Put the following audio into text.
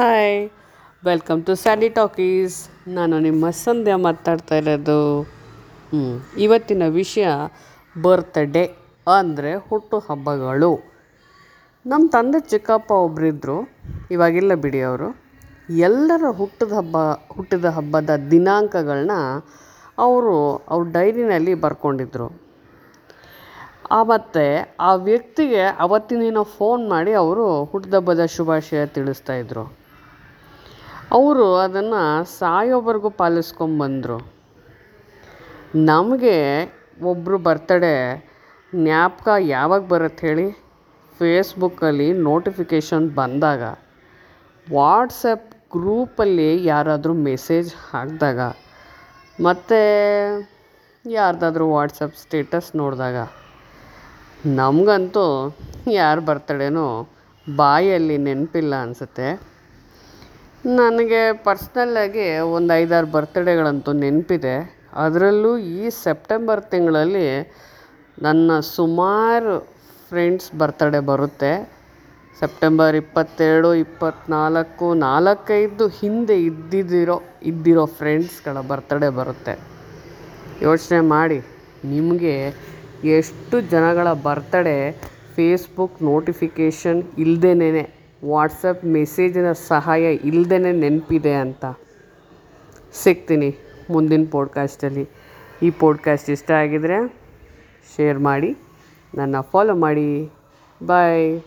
Hi welcome to Sandy talkies ನಾನು ನಿಮ್ಮ ಸಂಧ್ಯಾ ಮಾತಾಡ್ತಾ ಇರೋದು. ಹ್ಞೂ ಇವತ್ತಿನ ವಿಷಯ ಬರ್ತ್ಡೇ ಅಂದರೆ ಹುಟ್ಟುಹಬ್ಬಗಳು ನಮ್ಮ ತಂದೆ ಚಿಕ್ಕಪ್ಪ ಒಬ್ಬರಿದ್ದರು ಇವಾಗಿಲ್ಲ ಬಿಡಿ ಅವರು. ಎಲ್ಲರ ಹುಟ್ಟಿದ ಹಬ್ಬ, ಹುಟ್ಟಿದ ಹಬ್ಬದ ದಿನಾಂಕಗಳನ್ನ ಅವರು ಅವ್ರ ಡೈರಿನಲ್ಲಿ ಬರ್ಕೊಂಡಿದ್ರು. ಆ ಮತ್ತು ಆ ವ್ಯಕ್ತಿಗೆ ಅವತ್ತಿನ ಫೋನ್ ಮಾಡಿ ಅವರು ಹುಟ್ಟಿದಬ್ಬದ ಶುಭಾಶಯ ತಿಳಿಸ್ತಾ ಇದ್ರು. ಅವರು ಅದನ್ನು ಸಾಯೋವರೆಗೂ ಪಾಲಿಸ್ಕೊಂಬಂದರು ನಮಗೆ ಒಬ್ಬರು ಬರ್ತಡೇ ಜ್ಞಾಪಕ ಯಾವಾಗ ಬರುತ್ತೆ ಹೇಳಿ? ಫೇಸ್ಬುಕ್ಕಲ್ಲಿ ನೋಟಿಫಿಕೇಷನ್ ಬಂದಾಗ, ವಾಟ್ಸಪ್ ಗ್ರೂಪಲ್ಲಿ ಯಾರಾದರೂ ಮೆಸೇಜ್ ಹಾಕಿದಾಗ, ಮತ್ತು ಯಾರ್ದಾದ್ರೂ ವಾಟ್ಸಪ್ ಸ್ಟೇಟಸ್ ನೋಡಿದಾಗ, ನಮಗಂತೂ ಯಾರು ಬರ್ತಡೇನೂ ಬಾಯಲ್ಲಿ ನೆನಪಿಲ್ಲ ಅನಿಸುತ್ತೆ. ನನಗೆ ಪರ್ಸ್ನಲ್ಲಾಗಿ ಒಂದು ಐದಾರು ಬರ್ತಡೇಗಳಂತೂ ನೆನಪಿದೆ. ಅದರಲ್ಲೂ ಈ ಸೆಪ್ಟೆಂಬರ್ ತಿಂಗಳಲ್ಲಿ ನನ್ನ ಸುಮಾರು ಫ್ರೆಂಡ್ಸ್ ಬರ್ತಡೇ ಬರುತ್ತೆ. ಸೆಪ್ಟೆಂಬರ್ ಇಪ್ಪತ್ತೆರಡು ಇಪ್ಪತ್ತ್ನಾಲ್ಕು ನಾಲ್ಕೈದು ಹಿಂದೆ ಇದ್ದಿದ್ದಿರೋ ಇದ್ದಿರೋ ಫ್ರೆಂಡ್ಸ್ಗಳ ಬರ್ತಡೇ ಬರುತ್ತೆ. ಯೋಚನೆ ಮಾಡಿ, ನಿಮಗೆ ಎಷ್ಟು ಜನಗಳ ಬರ್ತಡೇ ಫೇಸ್ಬುಕ್ ನೋಟಿಫಿಕೇಷನ್ ಇಲ್ದೇನೆ ವಾಟ್ಸಪ್ ಮೆಸೇಜಿನ ಸಹಾಯ ಇಲ್ಲದೇ ನೆನಪಿದೆ ಅಂತ. ಸಿಗ್ತೀನಿ ಮುಂದಿನ ಪೋಡ್ಕಾಸ್ಟಲ್ಲಿ ಈ ಪೋಡ್ಕಾಸ್ಟ್ ಇಷ್ಟ ಆಗಿದರೆ ಶೇರ್ ಮಾಡಿ, ನನ್ನ ಫಾಲೋ ಮಾಡಿ. ಬಾಯ್